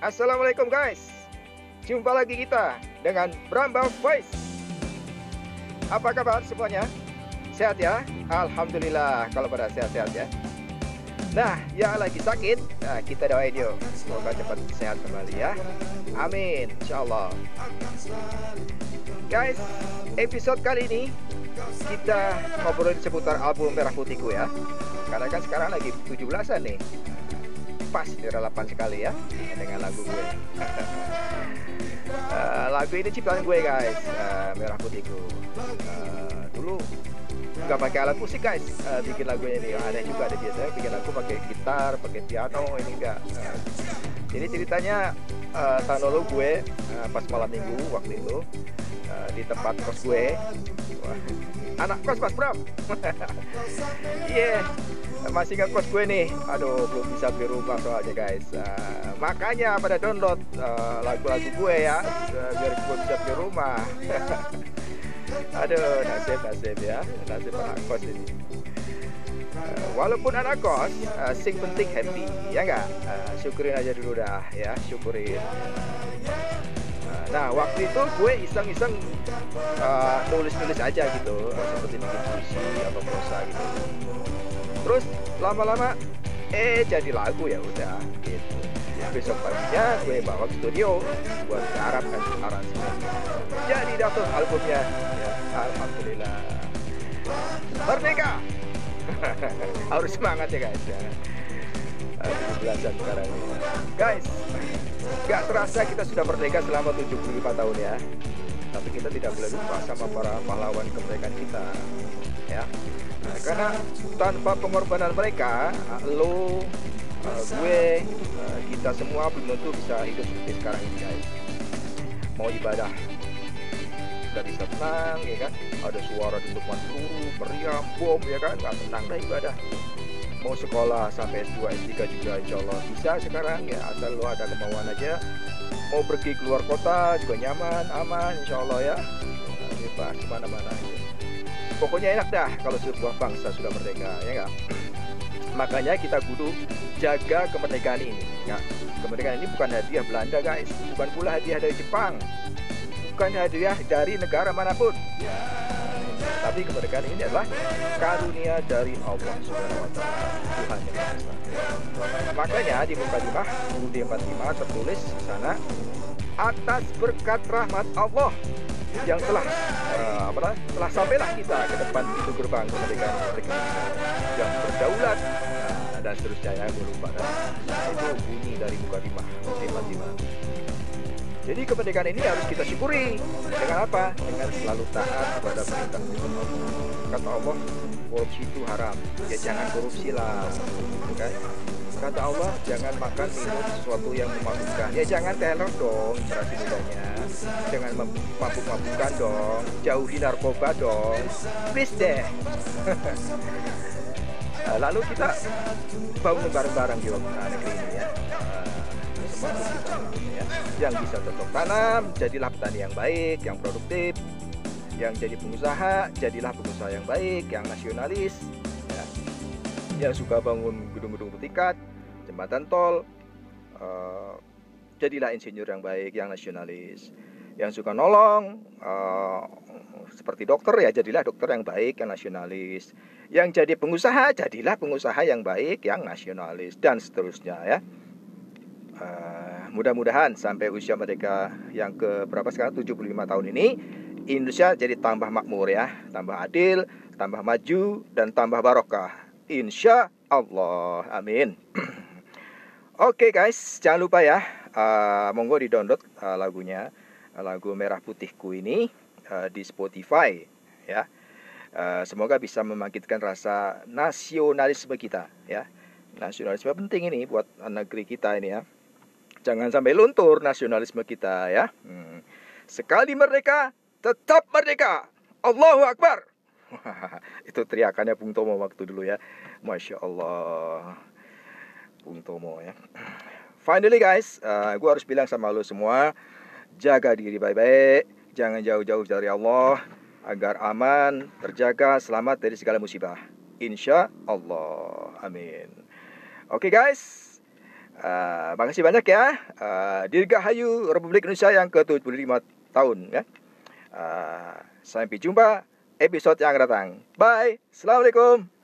Assalamualaikum guys. Jumpa lagi kita dengan Bramba Voice Apa kabar semuanya? Sehat ya? Alhamdulillah kalau pada sehat-sehat ya. Nah, yang lagi sakit, nah, kita doain yuk. Semoga cepat sehat kembali ya. Amin, Insya Allah Guys, episode kali ini kita ngobrolin seputar album Merah Putihku ya. Karena kan sekarang lagi 17-an nih pas relevan sekali ya dengan lagu gue. uh, lagu ini ciptaan gue guys, uh, Merah Putihku. Uh, dulu nggak pakai alat musik guys, uh, bikin lagu ini. Ada juga ada biasanya bikin lagu pakai gitar, pakai piano, ini enggak. Uh, jadi ceritanya uh, tahun lalu gue uh, pas malam minggu waktu itu uh, di tempat kos gue. Wah, anak kos mas. Iya. yeah masih ngekos gue nih. Aduh belum bisa beli rumah soalnya guys. Uh, makanya pada download uh, lagu-lagu gue ya uh, biar gue bisa beli rumah. Aduh nasib nasib ya. Nasib anak kos ini. Uh, walaupun anak kos uh, sing penting happy ya enggak uh, syukurin aja dulu dah ya. Syukurin. Nah waktu itu gue iseng-iseng uh, nulis-nulis aja gitu. Uh, seperti bikin puisi atau prosa gitu terus lama-lama eh jadi lagu ya udah gitu. Besok paginya gue bawa ke studio buat garap kan aransemen. Jadi dapet albumnya. Ya alhamdulillah. Merdeka! Harus semangat ya guys ya. Belasan sekarang ini. Guys gak terasa kita sudah merdeka selama 75 tahun ya tapi kita tidak boleh lupa sama para pahlawan kemerdekaan kita ya. Nah, karena tanpa pengorbanan mereka, lo, uh, gue, uh, kita semua belum tentu bisa hidup seperti sekarang ini guys. Mau ibadah nggak bisa tenang ya kan? Ada suara dentuman peluru meriam bom ya kan? Nggak tenang dah ibadah. Mau sekolah sampai S2 S3 juga insya Allah bisa sekarang ya. Asal lo ada kemauan aja mau pergi keluar kota juga nyaman aman insya Allah ya bebas ke mana-mana aja. Pokoknya enak dah kalau sebuah bangsa sudah merdeka ya enggak makanya kita kudu jaga kemerdekaan ini ya. Kemerdekaan ini bukan hadiah Belanda guys. Bukan pula hadiah dari Jepang. Bukan hadiah dari negara mana pun. ya. Tapi kemerdekaan ini adalah karunia dari Allah Subhanahu wa taala. Tuhan yang makanya di muka mukadimah UUD 45 tertulis sana atas berkat rahmat Allah yang telah uh, telah sampailah kita ke depan pintu gerbang kemerdekaan Republik yang berdaulat uh, dan seterusnya ya gue lupa. Kan itu bunyi dari muka timah timah jadi kemerdekaan ini harus kita syukuri. Dengan apa? Dengan selalu taat kepada perintah kata Allah korupsi itu haram. Ya jangan korupsi lah. Kan? Kata Allah jangan makan minum sesuatu yang memabukkan. Ya jangan teler dong inspirasi mudanya. Jangan mabuk-mabukan dong. Jauhi narkoba dong. Please deh. Lalu kita bangun bareng-bareng di negeri ini ya ya yang bisa cocok tanam jadilah petani yang baik yang produktif. Yang jadi pengusaha jadilah pengusaha yang baik yang nasionalis. Ya. Yang suka bangun gedung-gedung bertingkat jembatan tol uh, jadilah insinyur yang baik yang nasionalis. Yang suka nolong uh, seperti dokter ya jadilah dokter yang baik yang nasionalis. Yang jadi pengusaha jadilah pengusaha yang baik yang nasionalis dan seterusnya ya uh, mudah-mudahan sampai usia mereka yang ke berapa sekarang? 75 tahun ini Indonesia jadi tambah makmur ya. Tambah adil tambah maju dan tambah barokah. Insya Allah. Amin. Oke okay guys, jangan lupa ya, uh, monggo di download uh, lagunya, uh, lagu Merah Putihku ini uh, di Spotify ya. Uh, semoga bisa membangkitkan rasa nasionalisme kita ya. Nasionalisme penting ini buat negeri kita ini ya. Jangan sampai luntur nasionalisme kita ya. Hmm. Sekali merdeka, tetap merdeka. Allahu Akbar. Itu teriakannya Bung Tomo waktu dulu ya. Masya Allah. Bung Tomo ya. Finally guys, uh, gue harus bilang sama lo semua, jaga diri baik-baik, jangan jauh-jauh dari Allah, agar aman, terjaga, selamat dari segala musibah. Insya Allah, amin. Oke okay, guys, Uh, makasih banyak ya. Uh, Dirgahayu Republik Indonesia yang ke-75 tahun ya. Uh, sampai jumpa episode yang datang. Bye. Assalamualaikum.